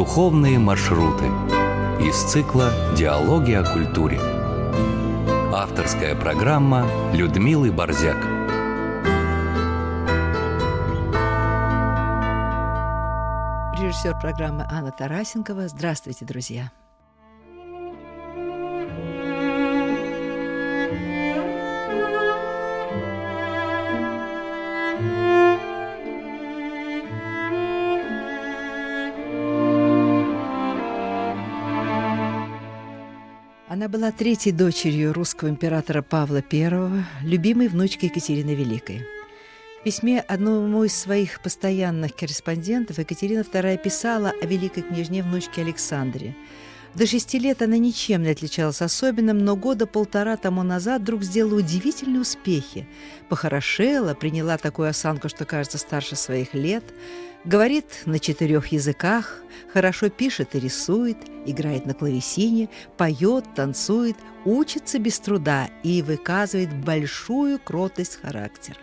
Духовные маршруты из цикла «Диалоги о культуре». Авторская программа Людмилы Борзяк. Режиссер программы Анна Тарасенкова. Здравствуйте, друзья. Была третьей дочерью русского императора Павла I, любимой внучкой Екатерины Великой. В письме одному из своих постоянных корреспондентов Екатерина II писала о великой княжне внучке Александре. До шести лет она ничем не отличалась особенным, но года полтора тому назад вдруг сделала удивительные успехи. Похорошела, приняла такую осанку, что кажется старше своих лет – Говорит на четырех языках, хорошо пишет и рисует, играет на клавесине, поет, танцует, учится без труда и выказывает большую кротость характера.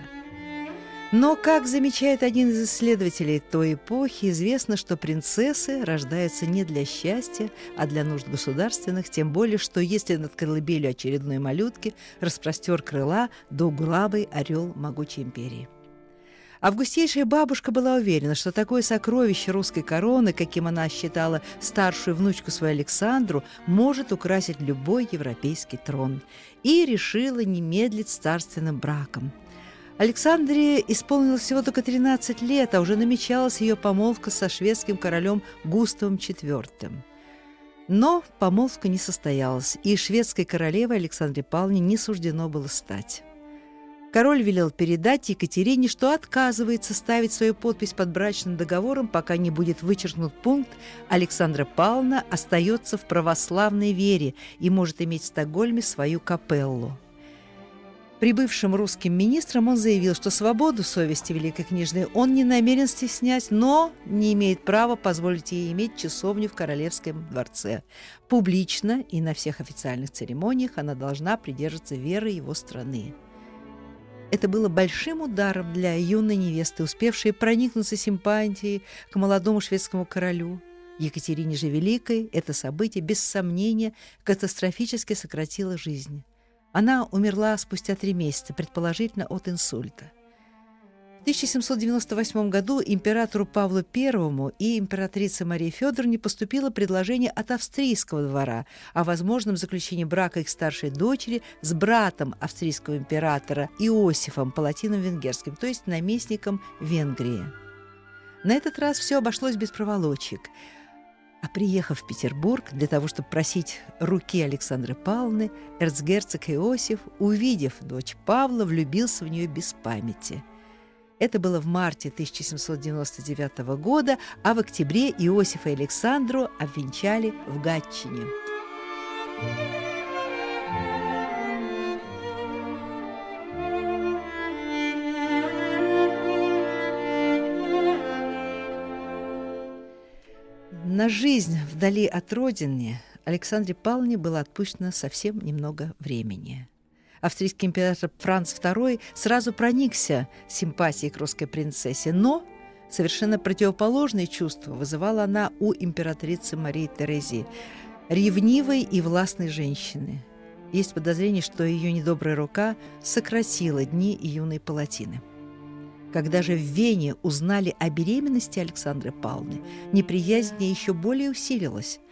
Но, как замечает один из исследователей той эпохи, известно, что принцессы рождаются не для счастья, а для нужд государственных, тем более, что если над колыбелью очередной малютки распростер крыла двуглавый орел могучей империи. Августейшая бабушка была уверена, что такое сокровище русской короны, каким она считала старшую внучку свою Александру, может украсить любой европейский трон, и решила не медлить с царственным браком. Александре исполнилось всего только 13 лет, а уже намечалась ее помолвка со шведским королем Густавом IV. Но помолвка не состоялась, и шведской королевой Александре Павловне не суждено было стать. Король велел передать Екатерине, что отказывается ставить свою подпись под брачным договором, пока не будет вычеркнут пункт «Александра Павловна остается в православной вере и может иметь в Стокгольме свою капеллу». Прибывшим русским министром он заявил, что свободу совести великой княжны он не намерен стеснять, но не имеет права позволить ей иметь часовню в королевском дворце. Публично и на всех официальных церемониях она должна придерживаться веры его страны. Это было большим ударом для юной невесты, успевшей проникнуться симпатией к молодому шведскому королю. Екатерине же Великой это событие, без сомнения, катастрофически сократило жизнь. Она умерла спустя три месяца, предположительно от инсульта. 1798 году императору Павлу I и императрице Марии Федоровне поступило предложение от австрийского двора о возможном заключении брака их старшей дочери с братом австрийского императора Иосифом Палатином Венгерским, то есть наместником Венгрии. На этот раз все обошлось без проволочек. А приехав в Петербург для того, чтобы просить руки Александры Павловны, эрцгерцог Иосиф, увидев дочь Павла, влюбился в нее без памяти – это было в марте 1799 года, а в октябре Иосифа и Александру обвенчали в Гатчине. На жизнь вдали от родины Александре Павловне было отпущено совсем немного времени австрийский император Франц II сразу проникся симпатией к русской принцессе, но совершенно противоположные чувства вызывала она у императрицы Марии Терезии, ревнивой и властной женщины. Есть подозрение, что ее недобрая рука сократила дни юной палатины. Когда же в Вене узнали о беременности Александры Павловны, неприязнь еще более усилилась –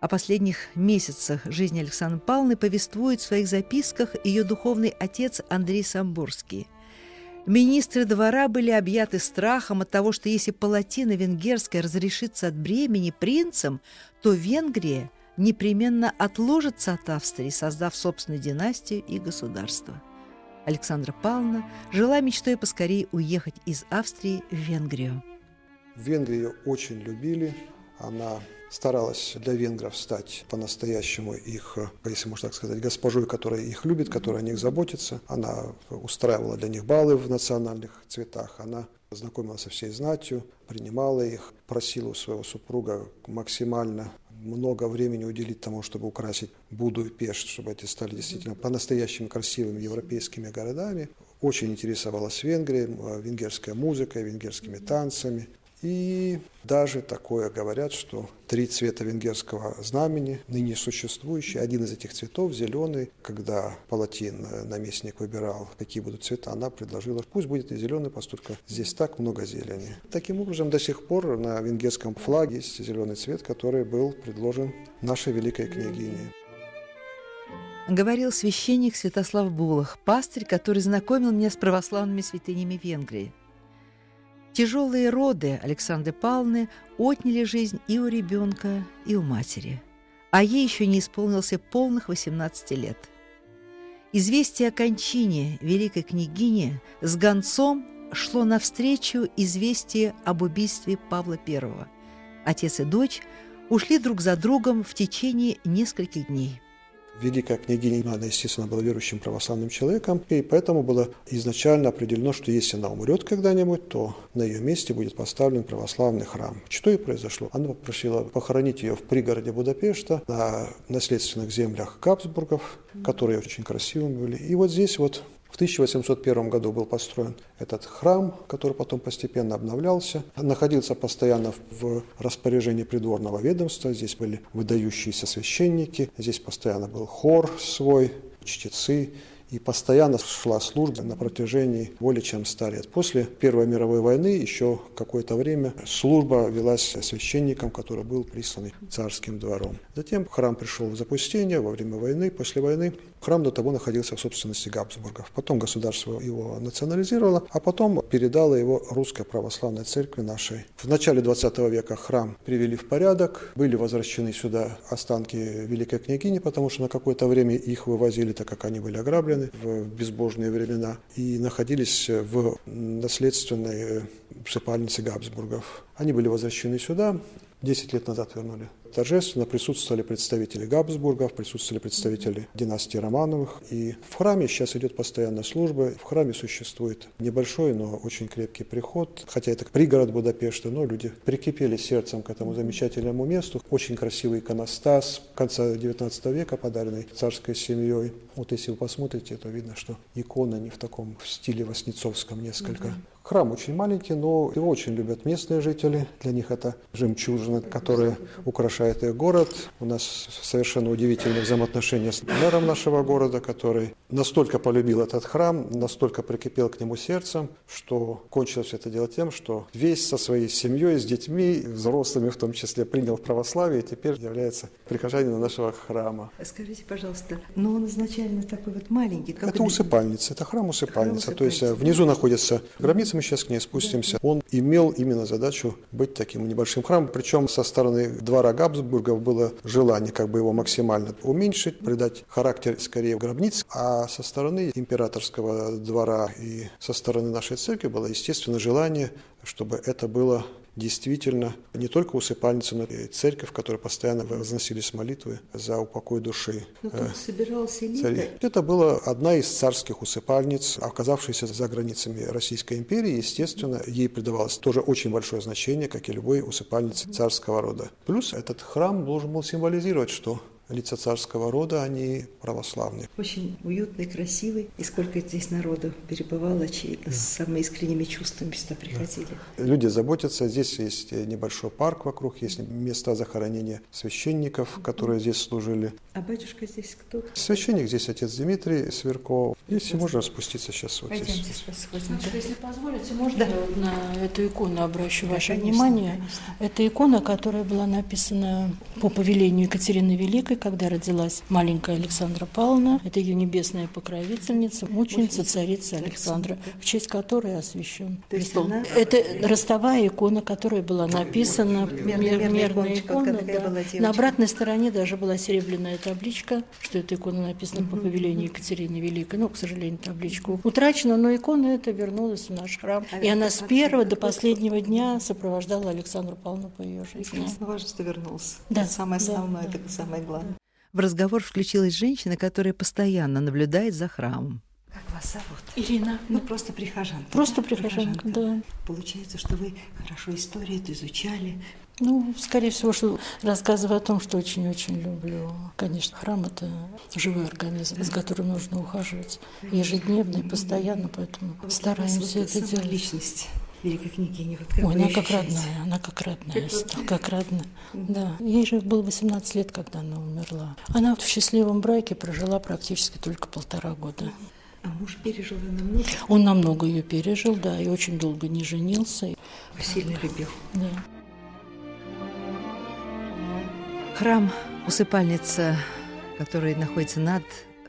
о последних месяцах жизни Александры Павловны повествует в своих записках ее духовный отец Андрей Самбурский. Министры двора были объяты страхом от того, что если Палатина Венгерская разрешится от бремени принцем, то Венгрия непременно отложится от Австрии, создав собственную династию и государство. Александра Павловна жила мечтой поскорее уехать из Австрии в Венгрию. В Венгрии ее очень любили. Она старалась для венгров стать по-настоящему их, если можно так сказать, госпожой, которая их любит, которая о них заботится. Она устраивала для них балы в национальных цветах, она знакомилась со всей знатью, принимала их, просила у своего супруга максимально много времени уделить тому, чтобы украсить Буду и Пешт, чтобы эти стали действительно по-настоящему красивыми европейскими городами. Очень интересовалась Венгрией, венгерской музыкой, венгерскими танцами. И даже такое говорят, что три цвета венгерского знамени, ныне существующие, один из этих цветов, зеленый, когда Палатин, э, наместник, выбирал, какие будут цвета, она предложила, пусть будет и зеленый, поскольку здесь так много зелени. Таким образом, до сих пор на венгерском флаге есть зеленый цвет, который был предложен нашей великой княгине. Говорил священник Святослав Булах, пастырь, который знакомил меня с православными святынями Венгрии. Тяжелые роды Александры Павловны отняли жизнь и у ребенка, и у матери, а ей еще не исполнился полных 18 лет. Известие о кончине великой княгини с гонцом шло навстречу известие об убийстве Павла I. Отец и дочь ушли друг за другом в течение нескольких дней – Великая княгиня Ивана, естественно, была верующим православным человеком, и поэтому было изначально определено, что если она умрет когда-нибудь, то на ее месте будет поставлен православный храм. Что и произошло. Она попросила похоронить ее в пригороде Будапешта, на наследственных землях Габсбургов, которые очень красивыми были. И вот здесь вот в 1801 году был построен этот храм, который потом постепенно обновлялся. Находился постоянно в распоряжении придворного ведомства. Здесь были выдающиеся священники, здесь постоянно был хор свой, чтецы и постоянно шла служба на протяжении более чем ста лет. После Первой мировой войны еще какое-то время служба велась священником, который был прислан царским двором. Затем храм пришел в запустение во время войны. После войны храм до того находился в собственности Габсбургов. Потом государство его национализировало, а потом передало его Русской Православной Церкви нашей. В начале 20 века храм привели в порядок, были возвращены сюда останки Великой княгини, потому что на какое-то время их вывозили, так как они были ограблены в безбожные времена и находились в наследственной усыпальнице Габсбургов. Они были возвращены сюда, 10 лет назад вернули торжественно присутствовали представители Габсбургов, присутствовали представители династии Романовых. И в храме сейчас идет постоянная служба. В храме существует небольшой, но очень крепкий приход. Хотя это пригород Будапешта, но люди прикипели сердцем к этому замечательному месту. Очень красивый иконостас конца XIX века, подаренный царской семьей. Вот если вы посмотрите, то видно, что икона не в таком стиле Васнецовском несколько. Храм очень маленький, но его очень любят местные жители. Для них это жемчужина, которая украшает их город. У нас совершенно удивительные взаимоотношения с мэром нашего города, который настолько полюбил этот храм, настолько прикипел к нему сердцем, что кончилось это дело тем, что весь со своей семьей, с детьми, взрослыми в том числе, принял в православие и теперь является прихожанином нашего храма. Скажите, пожалуйста, но он изначально такой вот маленький. Как это усыпальница, это храм усыпальница. То есть э, внизу находится гробница, мы сейчас к ней спустимся. Он имел именно задачу быть таким небольшим храмом, причем со стороны двора Габсбургов было желание как бы его максимально уменьшить, придать характер скорее гробниц, а со стороны императорского двора и со стороны нашей церкви было, естественно, желание, чтобы это было действительно не только усыпальница, но и церковь, в которой постоянно возносились молитвы за упокой души. Но тут собиралась элита. Это была одна из царских усыпальниц, оказавшаяся за границами Российской империи. Естественно, ей придавалось тоже очень большое значение, как и любой усыпальнице царского рода. Плюс этот храм должен был символизировать, что лица царского рода, они православные. Очень уютный, красивый. И сколько здесь народу перебывало, очевидно, да. с самыми искренними чувствами сюда приходили. Да. Люди заботятся. Здесь есть небольшой парк вокруг, есть места захоронения священников, которые здесь служили. А батюшка здесь кто? Священник здесь отец Дмитрий Сверков. Если можно спуститься сейчас вот Пойдемте, здесь. Батюшка, если позволите, можно да. на эту икону обращу да, ваше конечно, внимание? Конечно. Это икона, которая была написана по повелению Екатерины Великой, когда родилась маленькая Александра Павловна. Это ее небесная покровительница, мученица, царица Александра, в честь которой освящен престол. Она... Это ростовая икона, которая была написана, мерная, мерная икона. Да. На обратной стороне даже была серебряная табличка, что эта икона написана по повелению Екатерины Великой. Ну, к сожалению, табличку утрачена, но икона эта вернулась в наш храм. А и она с первого до последнего дня сопровождала Александру Павловну по ее жизни. Важно, что вернулся. Да. Это самое основное, да, это самое главное. В разговор включилась женщина, которая постоянно наблюдает за храмом. Как вас зовут? Ирина. Ну, просто прихожанка. Просто прихожанка, да. Получается, что вы хорошо историю изучали. Ну, скорее всего, что рассказываю о том, что очень-очень люблю. Конечно, храм – это живой организм, с которым нужно ухаживать ежедневно и постоянно, поэтому стараемся это делать. личность великой княгини? Вот как Ой, она как родная, она как родная, как, как родная. Да, ей же было 18 лет, когда она умерла. Она вот в счастливом браке прожила практически только полтора года. А муж пережил ее намного? Он намного ее пережил, да, и очень долго не женился. Сильно любил. Да. Храм, усыпальница, который находится над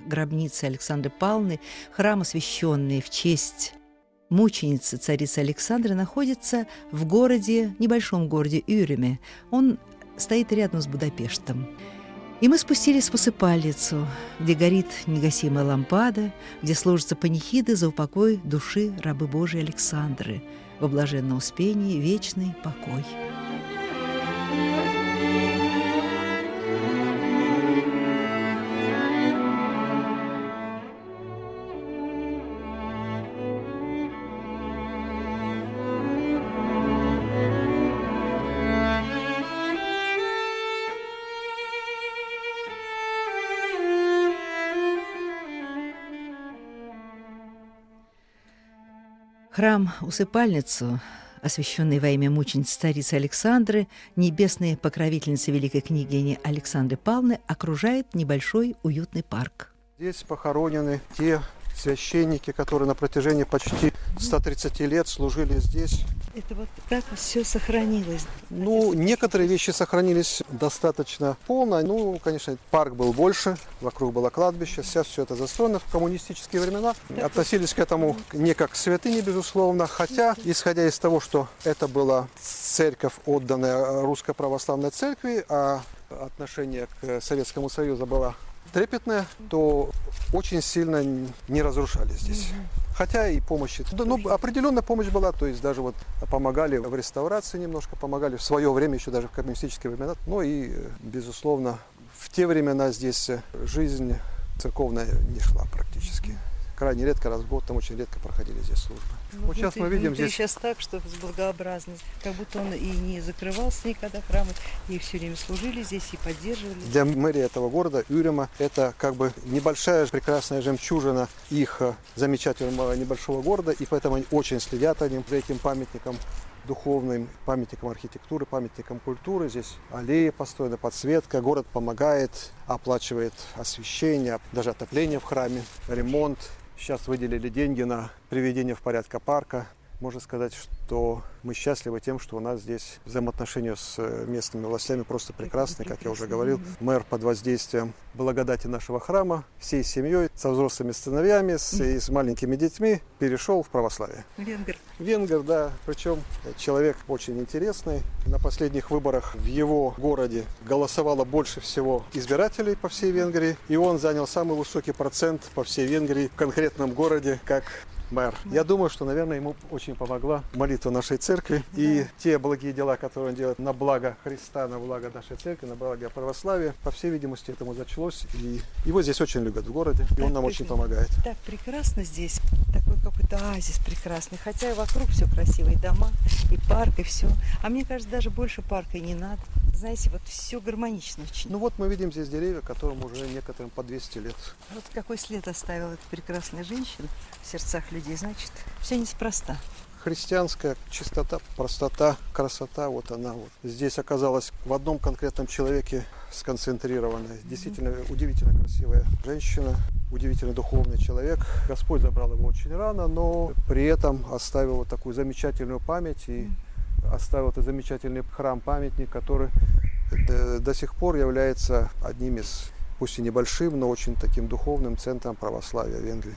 гробницей Александры Павловны, храм, освященный в честь мученицы царицы Александры, находится в городе, небольшом городе Юреме. Он стоит рядом с Будапештом. И мы спустились в усыпальницу, где горит негасимая лампада, где служатся панихиды за упокой души рабы Божией Александры, во блаженном успении вечный покой. Храм-усыпальницу, освященный во имя мученицы царицы Александры, небесной покровительницы великой княгини Александры Павловны, окружает небольшой уютный парк. Здесь похоронены те священники, которые на протяжении почти 130 лет служили здесь. Это вот так все сохранилось? Ну, некоторые вещи сохранились достаточно полно. Ну, конечно, парк был больше, вокруг было кладбище. Сейчас все это застроено. В коммунистические времена относились к этому не как к святыне, безусловно. Хотя, исходя из того, что это была церковь, отданная Русской Православной Церкви, а отношение к Советскому Союзу было трепетное, то очень сильно не разрушали здесь. Хотя и помощи, ну, определенная помощь была, то есть даже вот помогали в реставрации немножко, помогали в свое время, еще даже в коммунистические времена. Ну и, безусловно, в те времена здесь жизнь церковная не шла практически крайне редко, раз в год, там очень редко проходили здесь службы. Ну, вот сейчас мы видим здесь... сейчас так, что с благообразность. Как будто он и не закрывался никогда храмы, и все время служили здесь и поддерживали. Для мэрии этого города, Юрема, это как бы небольшая прекрасная жемчужина их э, замечательного небольшого города, и поэтому они очень следят за этим памятником духовным памятником архитектуры, памятником культуры. Здесь аллеи построена, подсветка. Город помогает, оплачивает освещение, даже отопление в храме, ремонт. Сейчас выделили деньги на приведение в порядок парка. Можно сказать, что мы счастливы тем, что у нас здесь взаимоотношения с э, местными властями просто прекрасные, как я уже говорил. Мэр под воздействием благодати нашего храма всей семьей, со взрослыми сыновьями, с, и с маленькими детьми перешел в православие. Венгер. Венгер, да. Причем человек очень интересный. На последних выборах в его городе голосовало больше всего избирателей по всей Венгрии. И он занял самый высокий процент по всей Венгрии в конкретном городе, как мэр. Я думаю, что, наверное, ему очень помогла молитва нашей церкви и те благие дела, которые он делает на благо Христа, на благо нашей церкви, на благо православия. По всей видимости, этому зачлось. И его здесь очень любят в городе, и он нам очень помогает. Так прекрасно здесь, такой оазис прекрасный. Хотя и вокруг все красивые дома, и парк, и все. А мне кажется, даже больше парка и не надо. Знаете, вот все гармонично очень. Ну вот мы видим здесь деревья, которым уже некоторым по 200 лет. Вот какой след оставила эта прекрасная женщина в сердцах людей, значит, все неспроста. Христианская чистота, простота, красота, вот она вот здесь оказалась в одном конкретном человеке сконцентрированная. Действительно удивительно красивая женщина, удивительно духовный человек. Господь забрал его очень рано, но при этом оставил вот такую замечательную память и оставил этот замечательный храм-памятник, который э, до сих пор является одним из, пусть и небольшим, но очень таким духовным центром православия Венгрии.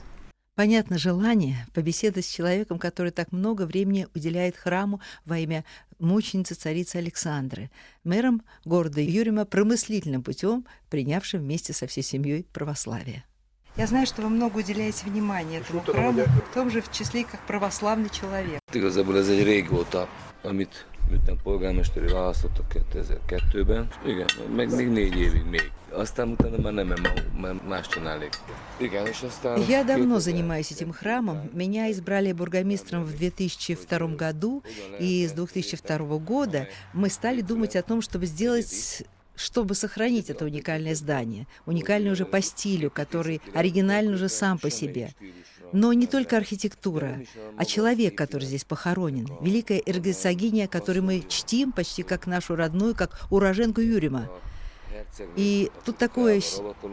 Понятно желание побеседовать с человеком, который так много времени уделяет храму во имя мученицы царицы Александры, мэром города Юрима промыслительным путем, принявшим вместе со всей семьей православие. Я знаю, что вы много уделяете внимания этому храму, в том же в числе как православный человек. amit miután polgármesteri választottak 2002-ben, és igen, meg még négy évig még. Aztán utána már nem, mert más csinálnék. Igen, és aztán... Я давно занимаюсь этим храмом. Меня избрали бургомистром в 2002 году, и с 2002 года мы стали думать о том, чтобы сделать чтобы сохранить это уникальное здание, уникальное уже по стилю, который оригинальный уже сам по себе. Но не только архитектура, а человек, который здесь похоронен. Великая эргосогиня, которую мы чтим почти как нашу родную, как уроженку Юрима. И тут такое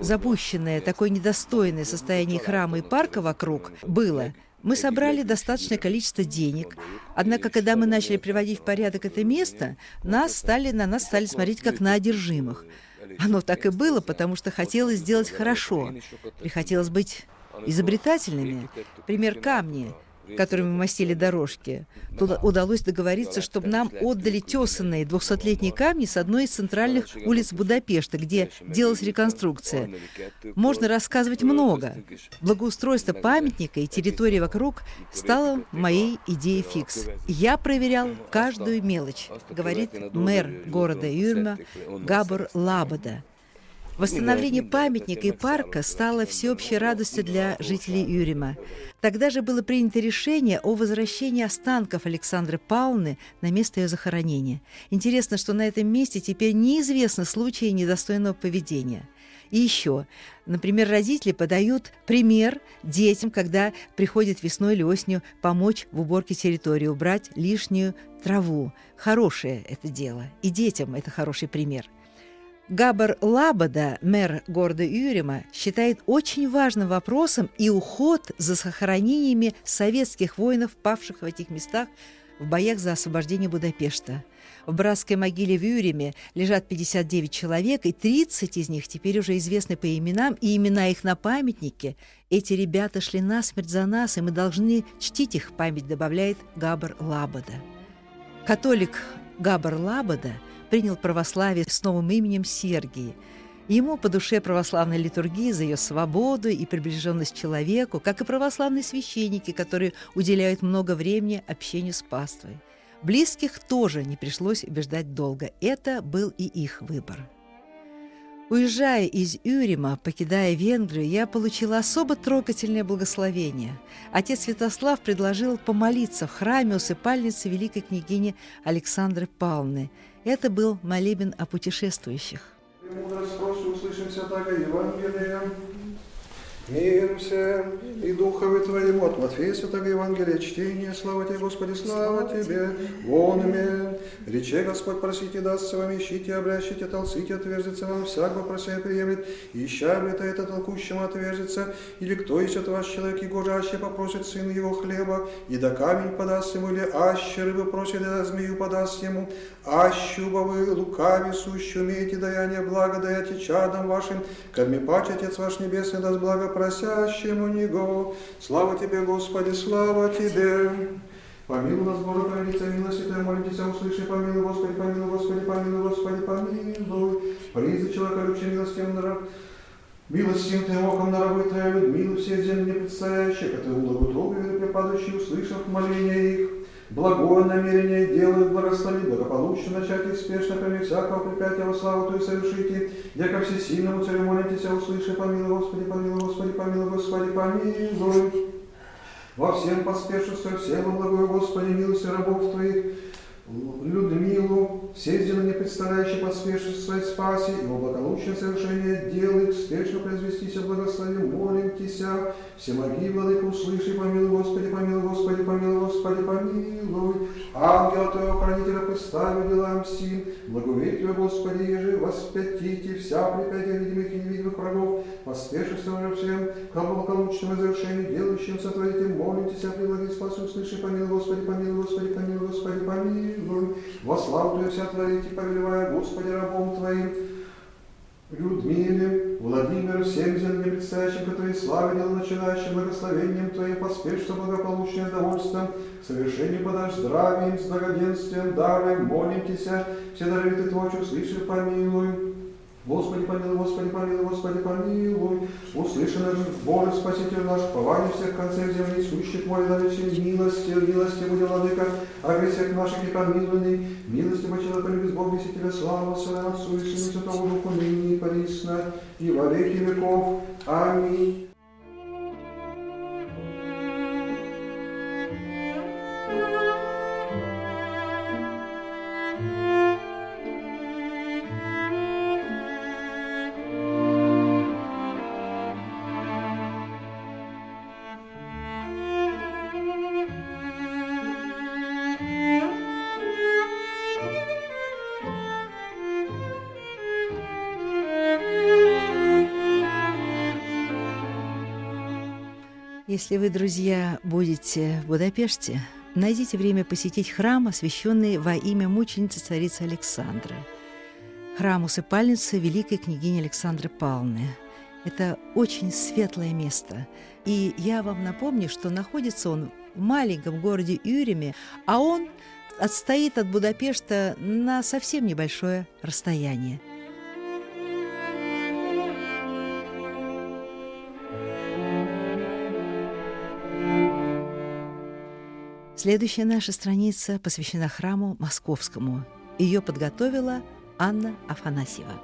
запущенное, такое недостойное состояние храма и парка вокруг было. Мы собрали достаточное количество денег, однако, когда мы начали приводить в порядок это место, нас стали, на нас стали смотреть как на одержимых. Оно так и было, потому что хотелось сделать хорошо, и хотелось быть изобретательными. Пример камни – которыми мы мастили дорожки, туда удалось договориться, чтобы нам отдали тесанные двухсотлетние камни с одной из центральных улиц Будапешта, где делалась реконструкция. Можно рассказывать много. Благоустройство памятника и территории вокруг стало моей идеей фикс. Я проверял каждую мелочь, говорит мэр города Юрма Габор Лабада. Восстановление памятника и парка стало всеобщей радостью для жителей Юрима. Тогда же было принято решение о возвращении останков Александры Павловны на место ее захоронения. Интересно, что на этом месте теперь неизвестно случаи недостойного поведения. И еще, например, родители подают пример детям, когда приходят весной или осенью помочь в уборке территории, убрать лишнюю траву. Хорошее это дело. И детям это хороший пример – Габар Лабада, мэр города Юрима, считает очень важным вопросом и уход за сохранениями советских воинов, павших в этих местах в боях за освобождение Будапешта. В братской могиле в Юриме лежат 59 человек, и 30 из них теперь уже известны по именам, и имена их на памятнике. Эти ребята шли насмерть за нас, и мы должны чтить их память, добавляет Габар Лабада. Католик Габар Лабада – принял православие с новым именем Сергий. Ему по душе православная литургия за ее свободу и приближенность к человеку, как и православные священники, которые уделяют много времени общению с паствой. Близких тоже не пришлось убеждать долго. Это был и их выбор. Уезжая из Юрима, покидая Венгрию, я получила особо трогательное благословение. Отец Святослав предложил помолиться в храме усыпальницы великой княгини Александры Павловны – это был молебен о путешествующих. Мудрость просто услышим Святаго Евангелия. Мир всем и Духовы Твоему от Матфея Святого Евангелия чтение. Слава Тебе, Господи, слава Тебе. Вон имя. Рече Господь, просите, дастся вам, ищите, обрящите, толците, отверзится вам, всяк вопросе приемлет, ища обрета это толкущему отверзится, или кто из от вас человек, его жаще попросит сын его хлеба, и да камень подаст ему, или аще рыбы просит, и да змею подаст ему, ащу бы вы лукави сущу умеете даяние блага, даяте чадом вашим, корми паче Отец ваш Небесный даст благо просящему Него. Слава Тебе, Господи, слава Тебе. Помилуй нас, Боже, провидица, милости Твоя, молитесь, услыши, помилуй, Господи, помилуй, Господи, помилуй, Господи, помилуй. Призи человека, любче милостивым нрав, Милостивым Твоим оком на рабы Твоя, Людмилу все земли предстоящие, которые благоутробие припадающие, услышав моление их, благое намерение делают, благослови, благополучно начать и спешно, кроме всякого препятия во славу Твою совершите, яко всесильному царю молитесь, услыши, помилуй, Господи, помилуй, Господи, помилуй, Господи, помилуй. Во всем поспешествуя, всем благое, Господи, милости рабов Твоих, Людмилу, все сделания, представляющие поспешность своей спаси, и благополучное совершение дел их, спешно произвестися благослови, молим Тися, все моги, Владыка, услыши, помилуй, Господи, помилуй, Господи, помилуй, Господи, помилуй. Ангела Твоего хранителя представи делам сим, благовей Тебя, Господи, еже воспятите вся препятия видимых и невидимых врагов, поспешествуя всем, к благополучному завершению, делающим сотворите, молим Тися, прилаги, спасу, услыши, помилуй, Господи, помилуй, Господи, помилуй, Господи, помилуй милуй, во славу Твою вся творите, повелевая, Господи, рабом Твоим, Людмиле, Владимиру, всем земным предстоящим, которые славы дело начинающим благословением Твоим, поспешно благополучное довольством, к совершению подашь здравием, с благоденствием, даруем, молим Тися, все даровиты Твой, услыши, помилуй. Господи, помилуй, Господи, помилуй, Господи, помилуй. Услышан Боже, Спаситель наш, повали всех концев земли, сущих мой, наличие милости, милости будет, Владыка, а грехах наших и помилуй, милости по человеку, без Бога, Тебя, слава Своему Отцу и Сыну Святому Духу, ныне и присно, и во веки веков. Аминь. Если вы, друзья, будете в Будапеште, найдите время посетить храм, освященный во имя мученицы царицы Александры. Храм усыпальницы великой княгини Александры Павловны. Это очень светлое место. И я вам напомню, что находится он в маленьком городе Юриме, а он отстоит от Будапешта на совсем небольшое расстояние. Следующая наша страница посвящена храму Московскому. Ее подготовила Анна Афанасьева.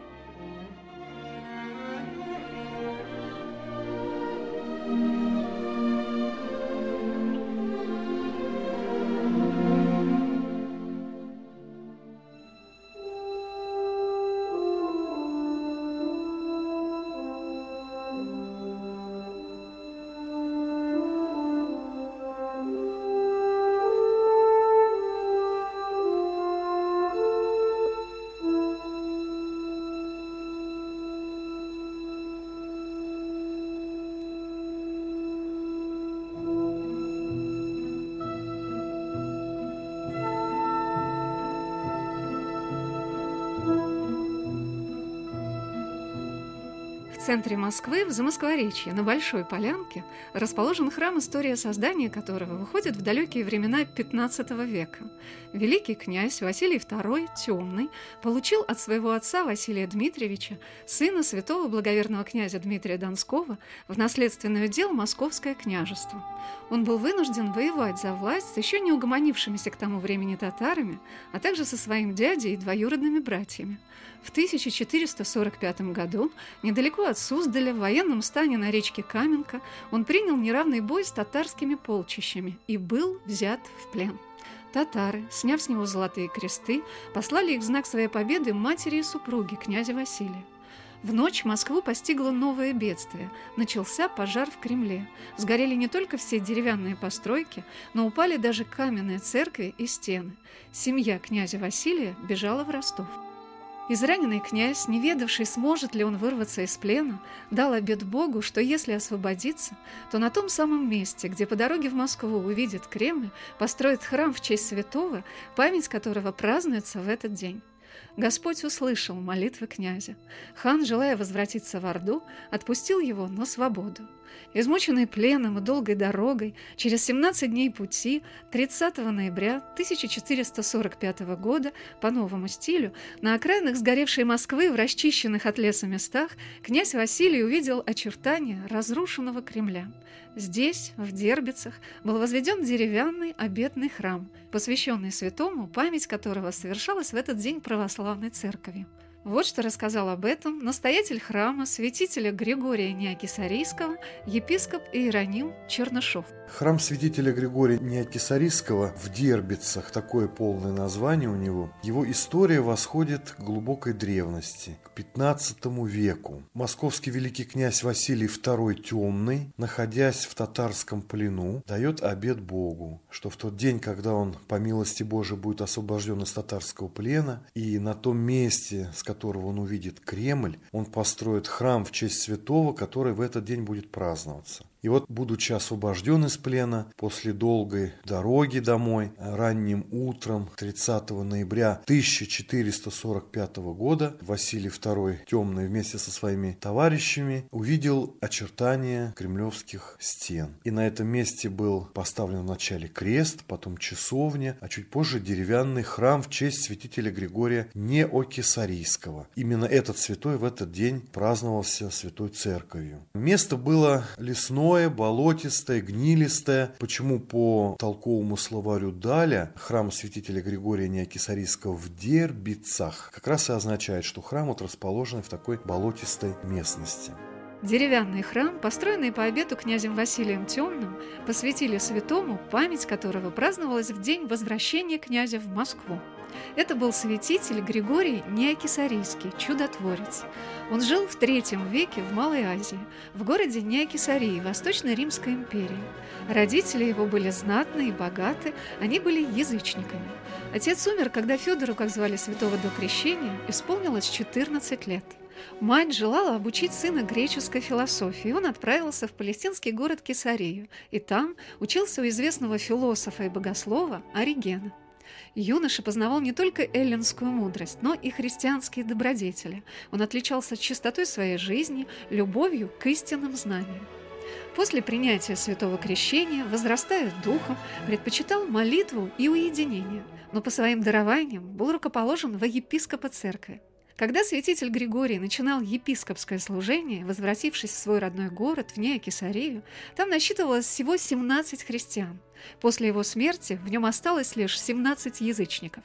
Центре Москвы, в Замоскворечье, на Большой Полянке, расположен храм, история создания которого выходит в далекие времена XV века. Великий князь Василий II Темный получил от своего отца Василия Дмитриевича, сына святого благоверного князя Дмитрия Донского, в наследственное дело Московское княжество. Он был вынужден воевать за власть с еще не угомонившимися к тому времени татарами, а также со своим дядей и двоюродными братьями. В 1445 году, недалеко от Суздаля, в военном стане на речке Каменка, он принял неравный бой с татарскими полчищами и был взят в плен. Татары, сняв с него золотые кресты, послали их в знак своей победы матери и супруге князя Василия. В ночь Москву постигло новое бедствие. Начался пожар в Кремле. Сгорели не только все деревянные постройки, но упали даже каменные церкви и стены. Семья князя Василия бежала в Ростов. Израненный князь, не ведавший, сможет ли он вырваться из плена, дал обет Богу, что если освободиться, то на том самом месте, где по дороге в Москву увидит Кремль, построит храм в честь святого, память которого празднуется в этот день. Господь услышал молитвы князя. Хан, желая возвратиться в Орду, отпустил его на свободу. Измученный пленом и долгой дорогой, через 17 дней пути, 30 ноября 1445 года, по новому стилю, на окраинах сгоревшей Москвы в расчищенных от леса местах, князь Василий увидел очертания разрушенного Кремля. Здесь, в Дербицах, был возведен деревянный обетный храм, посвященный святому, память которого совершалась в этот день православной церковью. Вот что рассказал об этом настоятель храма святителя Григория Неокисарийского, епископ Иероним Чернышов. Храм святителя Григория Неокисарийского в Дербицах, такое полное название у него, его история восходит к глубокой древности, к 15 веку. Московский великий князь Василий II Темный, находясь в татарском плену, дает обет Богу, что в тот день, когда он по милости Божией будет освобожден из татарского плена, и на том месте, с которого он увидит Кремль, он построит храм в честь святого, который в этот день будет праздноваться. И вот, будучи освобожден из плена, после долгой дороги домой, ранним утром 30 ноября 1445 года Василий II Темный вместе со своими товарищами увидел очертания кремлевских стен. И на этом месте был поставлен вначале крест, потом часовня, а чуть позже деревянный храм в честь святителя Григория Неокесарийского. Именно этот святой в этот день праздновался Святой Церковью. Место было лесное, гнилое, болотистое, гнилистое. Почему по толковому словарю Даля храм святителя Григория Неокисарийского в Дербицах как раз и означает, что храм вот расположен в такой болотистой местности. Деревянный храм, построенный по обету князем Василием Темным, посвятили святому, память которого праздновалась в день возвращения князя в Москву. Это был святитель Григорий Неокисарийский, чудотворец. Он жил в третьем веке в Малой Азии, в городе Неокисарии, Восточной Римской империи. Родители его были знатны и богаты, они были язычниками. Отец умер, когда Федору, как звали святого до крещения, исполнилось 14 лет – Мать желала обучить сына греческой философии, и он отправился в палестинский город Кесарию, и там учился у известного философа и богослова Оригена. Юноша познавал не только эллинскую мудрость, но и христианские добродетели. Он отличался чистотой своей жизни, любовью к истинным знаниям. После принятия святого крещения, возрастая духом, предпочитал молитву и уединение, но по своим дарованиям был рукоположен во епископа церкви. Когда святитель Григорий начинал епископское служение, возвратившись в свой родной город, в Неокесарию, там насчитывалось всего 17 христиан. После его смерти в нем осталось лишь 17 язычников.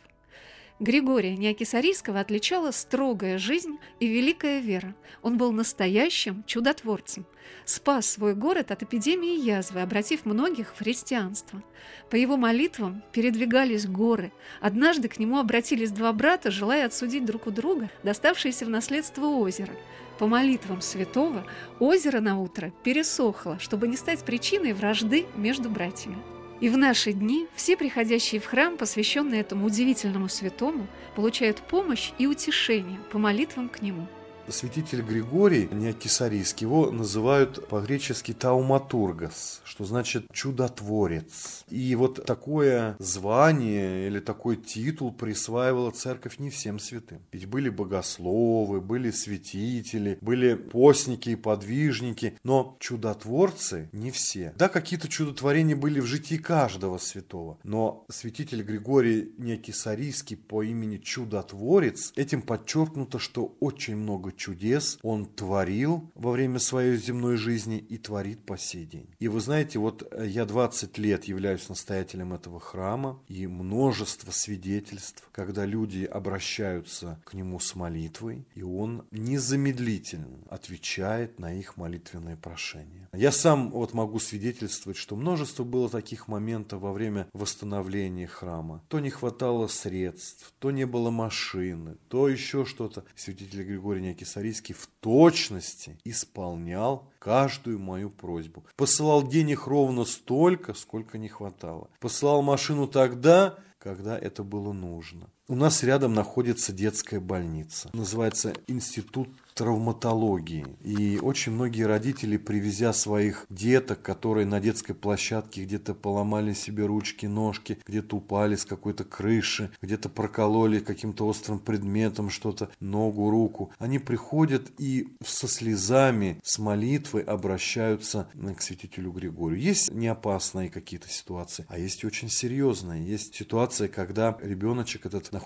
Григория Неокисарийского отличала строгая жизнь и великая вера. Он был настоящим чудотворцем. Спас свой город от эпидемии язвы, обратив многих в христианство. По его молитвам передвигались горы. Однажды к нему обратились два брата, желая отсудить друг у друга доставшееся в наследство озеро. По молитвам святого озеро на утро пересохло, чтобы не стать причиной вражды между братьями. И в наши дни все приходящие в храм, посвященные этому удивительному святому, получают помощь и утешение по молитвам к нему – святитель Григорий, не кесарийский, его называют по-гречески тауматургос, что значит чудотворец. И вот такое звание или такой титул присваивала церковь не всем святым. Ведь были богословы, были святители, были постники и подвижники, но чудотворцы не все. Да, какие-то чудотворения были в житии каждого святого, но святитель Григорий не кесарийский по имени чудотворец, этим подчеркнуто, что очень много чудес он творил во время своей земной жизни и творит по сей день. И вы знаете, вот э, я 20 лет являюсь настоятелем этого храма, и множество свидетельств, когда люди обращаются к нему с молитвой, и он незамедлительно отвечает на их молитвенные прошения. Я сам вот могу свидетельствовать, что множество было таких моментов во время восстановления храма. То не хватало средств, то не было машины, то еще что-то. Святитель Григорий Некий Сарийский в точности исполнял каждую мою просьбу. Посылал денег ровно столько, сколько не хватало. Посылал машину тогда, когда это было нужно. У нас рядом находится детская больница. Называется Институт травматологии. И очень многие родители, привезя своих деток, которые на детской площадке где-то поломали себе ручки, ножки, где-то упали с какой-то крыши, где-то прокололи каким-то острым предметом что-то, ногу, руку, они приходят и со слезами, с молитвой обращаются к святителю Григорию. Есть неопасные какие-то ситуации, а есть очень серьезные. Есть ситуация, когда ребеночек этот находится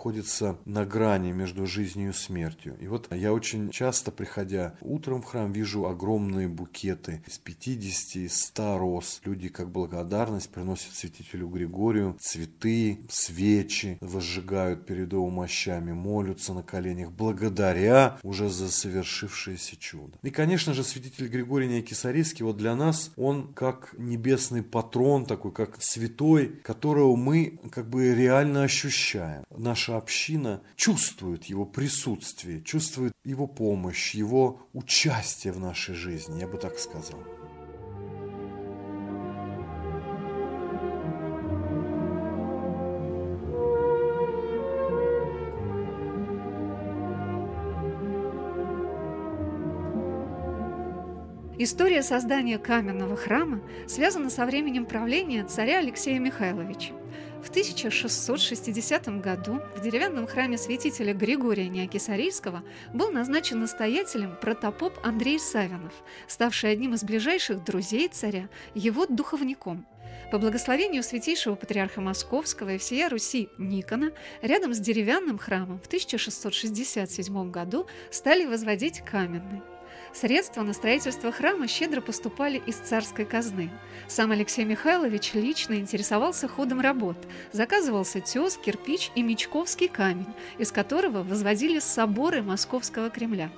на грани между жизнью и смертью. И вот я очень часто, приходя утром в храм, вижу огромные букеты из 50, из 100 роз. Люди как благодарность приносят святителю Григорию цветы, свечи, возжигают перед его мощами, молятся на коленях, благодаря уже за совершившееся чудо. И, конечно же, святитель Григорий Неокисарийский, вот для нас, он как небесный патрон, такой как святой, которого мы как бы реально ощущаем. Наша община чувствует его присутствие, чувствует его помощь, его участие в нашей жизни, я бы так сказал. История создания каменного храма связана со временем правления царя Алексея Михайловича. В 1660 году в деревянном храме святителя Григория Неокисарийского был назначен настоятелем протопоп Андрей Савинов, ставший одним из ближайших друзей царя, его духовником. По благословению святейшего патриарха Московского и всея Руси Никона, рядом с деревянным храмом в 1667 году стали возводить каменный. Средства на строительство храма щедро поступали из царской казны. Сам Алексей Михайлович лично интересовался ходом работ. Заказывался тес, кирпич и мечковский камень, из которого возводили соборы Московского Кремля.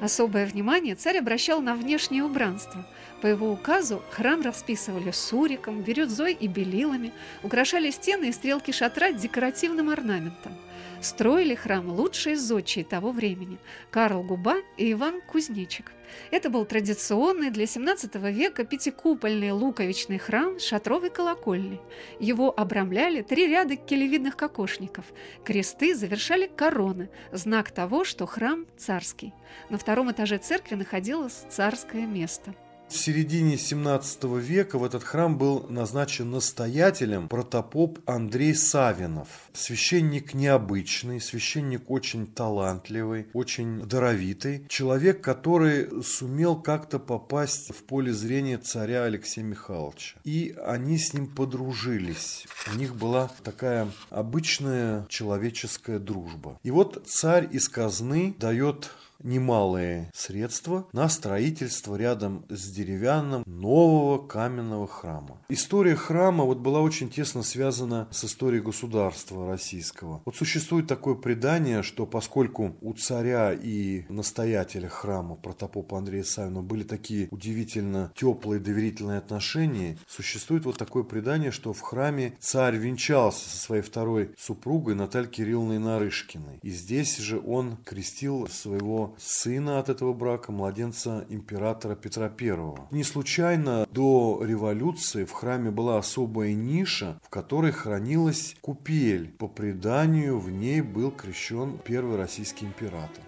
Особое внимание царь обращал на внешнее убранство. По его указу храм расписывали суриком, бирюзой и белилами, украшали стены и стрелки шатра декоративным орнаментом. Строили храм лучшие зодчие того времени – Карл Губа и Иван Кузнечик. Это был традиционный для XVII века пятикупольный луковичный храм шатровой колокольней. Его обрамляли три ряда келевидных кокошников. Кресты завершали короны, знак того, что храм царский. На втором этаже церкви находилось царское место – в середине 17 века в этот храм был назначен настоятелем протопоп Андрей Савинов. Священник необычный, священник очень талантливый, очень даровитый. Человек, который сумел как-то попасть в поле зрения царя Алексея Михайловича. И они с ним подружились. У них была такая обычная человеческая дружба. И вот царь из казны дает немалые средства на строительство рядом с деревянным нового каменного храма. История храма вот была очень тесно связана с историей государства российского. Вот существует такое предание, что поскольку у царя и настоятеля храма протопопа Андрея Савина были такие удивительно теплые доверительные отношения, существует вот такое предание, что в храме царь венчался со своей второй супругой Натальей Кирилловной Нарышкиной. И здесь же он крестил своего сына от этого брака, младенца императора Петра I. Не случайно до революции в храме была особая ниша, в которой хранилась купель. По преданию в ней был крещен первый российский император.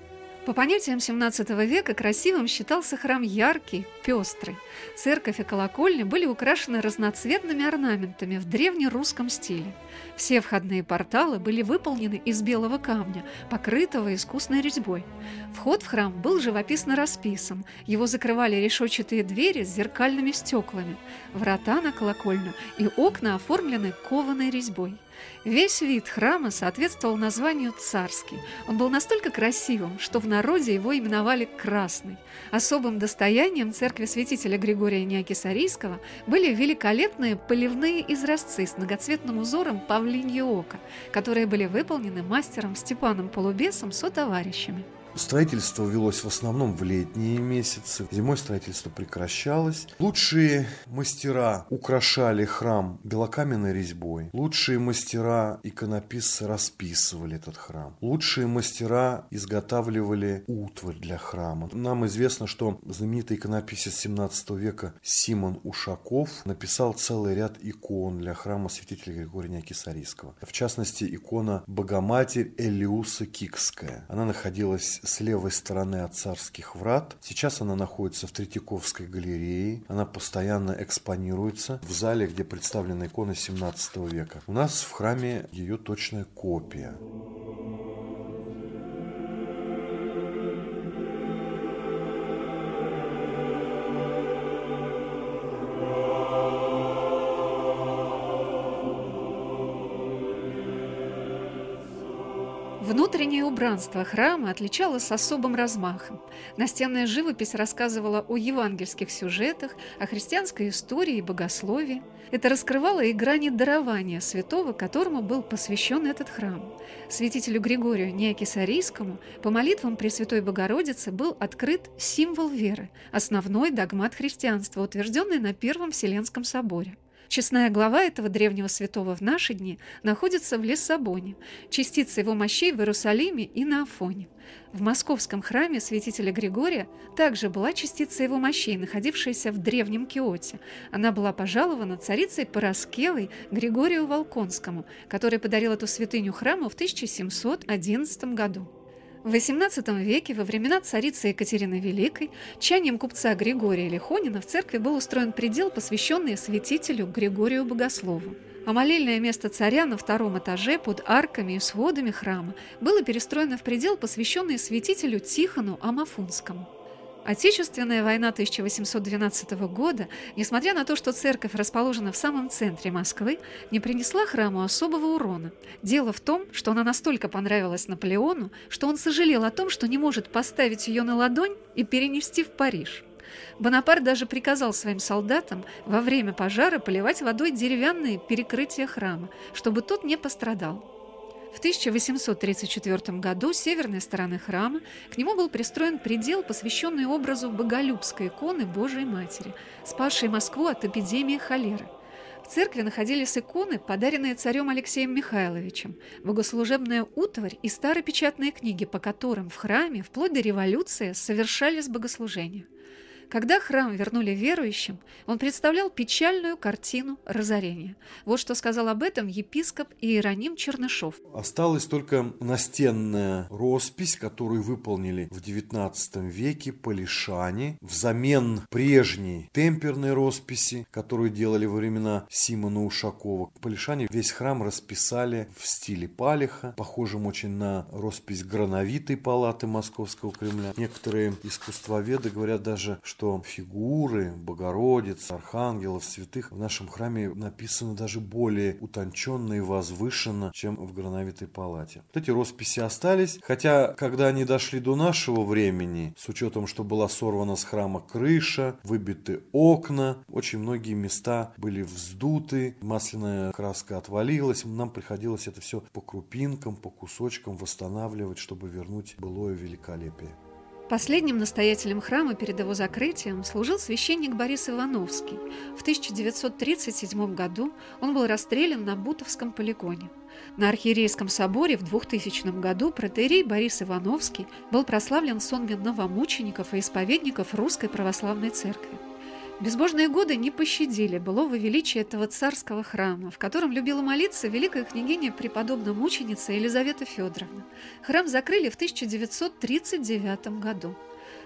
По понятиям XVII века красивым считался храм яркий, пестрый. Церковь и колокольня были украшены разноцветными орнаментами в древнерусском стиле. Все входные порталы были выполнены из белого камня, покрытого искусной резьбой. Вход в храм был живописно расписан. Его закрывали решетчатые двери с зеркальными стеклами, врата на колокольню и окна оформлены кованой резьбой. Весь вид храма соответствовал названию «царский». Он был настолько красивым, что в народе его именовали «красный». Особым достоянием церкви святителя Григория Неокисарийского были великолепные поливные изразцы с многоцветным узором павлинье око, которые были выполнены мастером Степаном Полубесом со товарищами. Строительство велось в основном в летние месяцы. Зимой строительство прекращалось. Лучшие мастера украшали храм белокаменной резьбой. Лучшие мастера иконописцы расписывали этот храм. Лучшие мастера изготавливали утварь для храма. Нам известно, что знаменитый иконописец 17 века Симон Ушаков написал целый ряд икон для храма святителя Григория Неокисарийского. В частности, икона Богоматерь Элиуса Кикская. Она находилась с левой стороны от царских врат. Сейчас она находится в Третьяковской галерее. Она постоянно экспонируется в зале, где представлены иконы 17 века. У нас в храме ее точная копия. Внутреннее убранство храма отличалось особым размахом. Настенная живопись рассказывала о евангельских сюжетах, о христианской истории и богословии. Это раскрывало и грани дарования святого, которому был посвящен этот храм. Святителю Григорию Неокисарийскому по молитвам Пресвятой Богородицы был открыт символ веры, основной догмат христианства, утвержденный на Первом Вселенском соборе. Честная глава этого древнего святого в наши дни находится в Лиссабоне, частица его мощей в Иерусалиме и на Афоне. В московском храме святителя Григория также была частица его мощей, находившаяся в древнем Киоте. Она была пожалована царицей Параскевой Григорию Волконскому, который подарил эту святыню храму в 1711 году. В XVIII веке, во времена царицы Екатерины Великой, чанием купца Григория Лихонина в церкви был устроен предел, посвященный святителю Григорию Богослову. А молельное место царя на втором этаже под арками и сводами храма было перестроено в предел, посвященный святителю Тихону Амафунскому. Отечественная война 1812 года, несмотря на то, что церковь расположена в самом центре Москвы, не принесла храму особого урона. Дело в том, что она настолько понравилась Наполеону, что он сожалел о том, что не может поставить ее на ладонь и перенести в Париж. Бонапарт даже приказал своим солдатам во время пожара поливать водой деревянные перекрытия храма, чтобы тот не пострадал. В 1834 году с северной стороны храма к нему был пристроен предел, посвященный образу боголюбской иконы Божией Матери, спасшей Москву от эпидемии холеры. В церкви находились иконы, подаренные царем Алексеем Михайловичем, богослужебная утварь и старопечатные книги, по которым в храме вплоть до революции совершались богослужения – Когда храм вернули верующим, он представлял печальную картину разорения. Вот что сказал об этом епископ Иероним Чернышов. Осталась только настенная роспись, которую выполнили в XIX веке полишане взамен прежней темперной росписи, которую делали во времена Симона Ушакова. Полишане весь храм расписали в стиле палиха, похожим очень на роспись грановитой палаты Московского Кремля. Некоторые искусствоведы говорят даже, что что фигуры Богородиц, архангелов, святых в нашем храме написаны даже более утонченно и возвышенно, чем в грановитой палате. Вот эти росписи остались, хотя, когда они дошли до нашего времени, с учетом, что была сорвана с храма крыша, выбиты окна, очень многие места были вздуты, масляная краска отвалилась, нам приходилось это все по крупинкам, по кусочкам восстанавливать, чтобы вернуть былое великолепие. Последним настоятелем храма перед его закрытием служил священник Борис Ивановский. В 1937 году он был расстрелян на Бутовском полигоне. На Архиерейском соборе в 2000 году протеерей Борис Ивановский был прославлен сонмом новомучеников и исповедников Русской Православной Церкви. Безбожные годы не пощадили былого величия этого царского храма, в котором любила молиться великая княгиня преподобная мученица Елизавета Федоровна. Храм закрыли в 1939 году.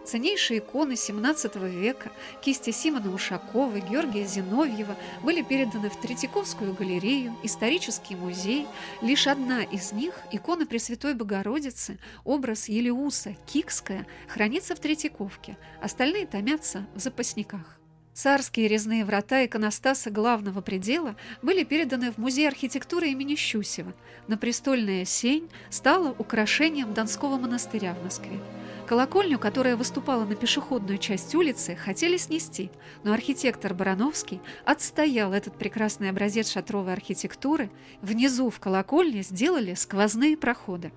Ценнейшие иконы XVII века, кисти Симона Ушакова, Георгия Зиновьева были переданы в Третьяковскую галерею, исторический музей. Лишь одна из них, икона Пресвятой Богородицы, образ Елеуса, Кикская, хранится в Третьяковке, остальные томятся в запасниках. Царские резные врата иконостаса главного предела были переданы в Музей архитектуры имени Щусева. На престольная сень стала украшением Донского монастыря в Москве. Колокольню, которая выступала на пешеходную часть улицы, хотели снести, но архитектор Барановский отстоял этот прекрасный образец шатровой архитектуры. Внизу в колокольне сделали сквозные проходы.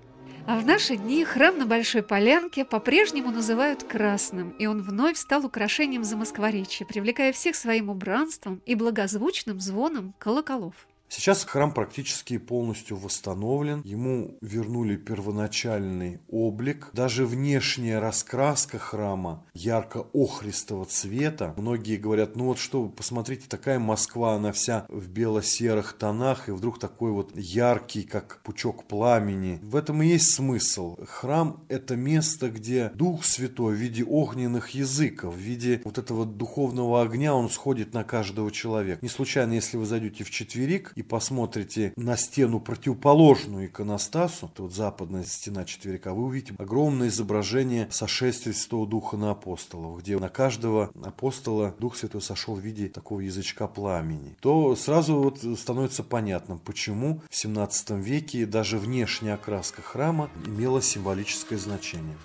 А в наши дни храм на Большой Полянке по-прежнему называют Красным, и он вновь стал украшением Замоскворечья, привлекая всех своим убранством и благозвучным звоном колоколов. Сейчас храм практически полностью восстановлен. Ему вернули первоначальный облик. Даже внешняя раскраска храма ярко-охристого цвета. Многие говорят, ну вот что, посмотрите, такая Москва, она вся в бело-серых тонах, и вдруг такой вот яркий, как пучок пламени. В этом и есть смысл. Храм – это место, где Дух Святой в виде огненных языков, в виде вот этого духовного огня, он сходит на каждого человека. Не случайно, если вы зайдете в четверик, и посмотрите на стену противоположную иконостасу, то вот западная стена четверика, вы увидите огромное изображение сошествия Святого Духа на апостолов, где на каждого апостола Дух Святой сошел в виде такого язычка пламени. То сразу вот становится понятным, почему в 17 веке даже внешняя окраска храма имела символическое значение.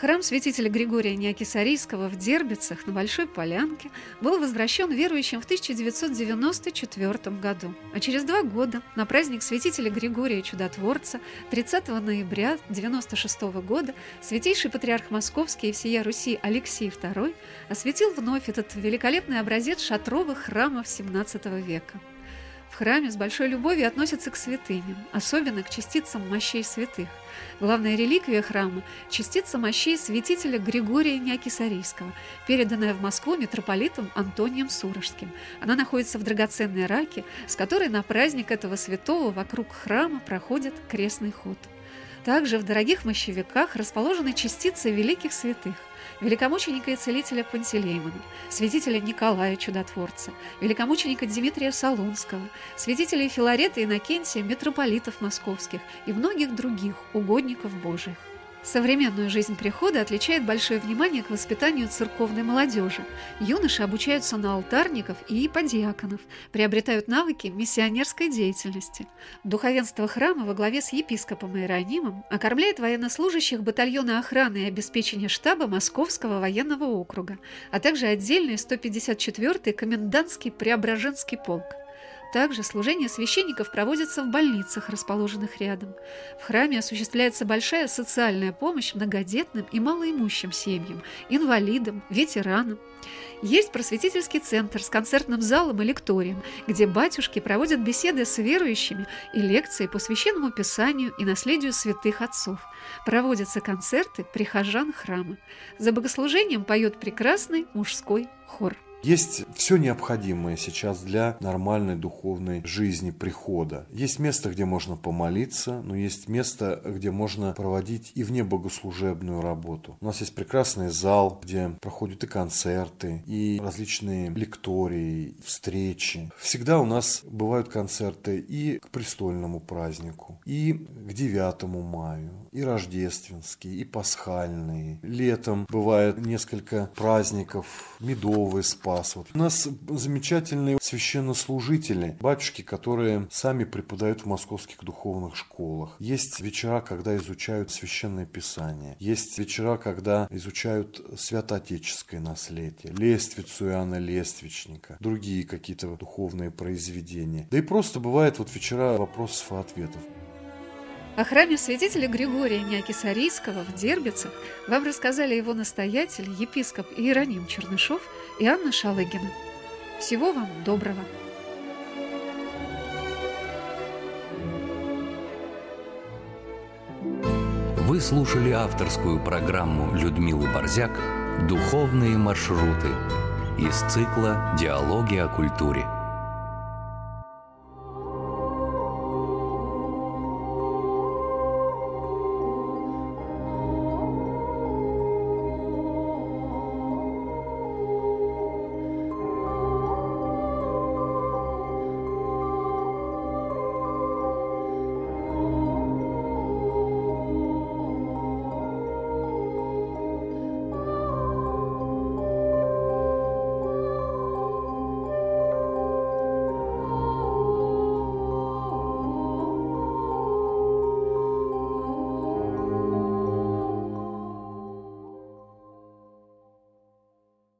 Храм святителя Григория Неокисарийского в Дербицах на Большой Полянке был возвращен верующим в 1994 году. А через два года, на праздник святителя Григория Чудотворца, 30 ноября 1996 года, святейший патриарх Московский и всея Руси Алексей II осветил вновь этот великолепный образец шатровых храмов XVII века. В храме с большой любовью относятся к святыням, особенно к частицам мощей святых. Главная реликвия храма – частица мощей святителя Григория Неокисарийского, переданная в Москву митрополитом Антонием Сурожским. Она находится в драгоценной раке, с которой на праздник этого святого вокруг храма проходит крестный ход. Также в дорогих мощевиках расположены частицы великих святых великомученика и целителя Пантелеймона, святителя Николая Чудотворца, великомученика Дмитрия Солунского, святителей Филарета и Иннокентия, митрополитов московских и многих других угодников Божиих. Современную жизнь прихода отличает большое внимание к воспитанию церковной молодежи. Юноши обучаются на алтарников и иподиаконов, приобретают навыки миссионерской деятельности. Духовенство храма во главе с епископом Иеронимом окормляет военнослужащих батальона охраны и обеспечения штаба Московского военного округа, а также отдельный 154-й комендантский Преображенский полк. Также служение священников проводится в больницах, расположенных рядом. В храме осуществляется большая социальная помощь многодетным и малоимущим семьям, инвалидам, ветеранам. Есть просветительский центр с концертным залом и лекторием, где батюшки проводят беседы с верующими и лекции по священному писанию и наследию святых отцов. Проводятся концерты прихожан храма. За богослужением поет прекрасный мужской хор. Есть все необходимое сейчас для нормальной духовной жизни прихода. Есть место, где можно помолиться, но есть место, где можно проводить и вне богослужебную работу. У нас есть прекрасный зал, где проходят и концерты, и различные лектории, встречи. Всегда у нас бывают концерты и к престольному празднику, и к 9 маю, и рождественские, и пасхальные. Летом бывает несколько праздников, медовый спас, Спас. Вот. У нас замечательные священнослужители, батюшки, которые сами преподают в московских духовных школах. Есть вечера, когда изучают священное писание. Есть вечера, когда изучают святоотеческое наследие, лествицу Иоанна Лествичника, другие какие-то духовные произведения. Да и просто бывает вот вечера вопросов и ответов. О храме святителя Григория Неокисарийского в Дербицах вам рассказали его настоятель, епископ Иероним Чернышов и Анна Шалыгина. Всего вам доброго! Вы слушали авторскую программу Людмилы Борзяк «Духовные маршруты» из цикла «Диалоги о культуре».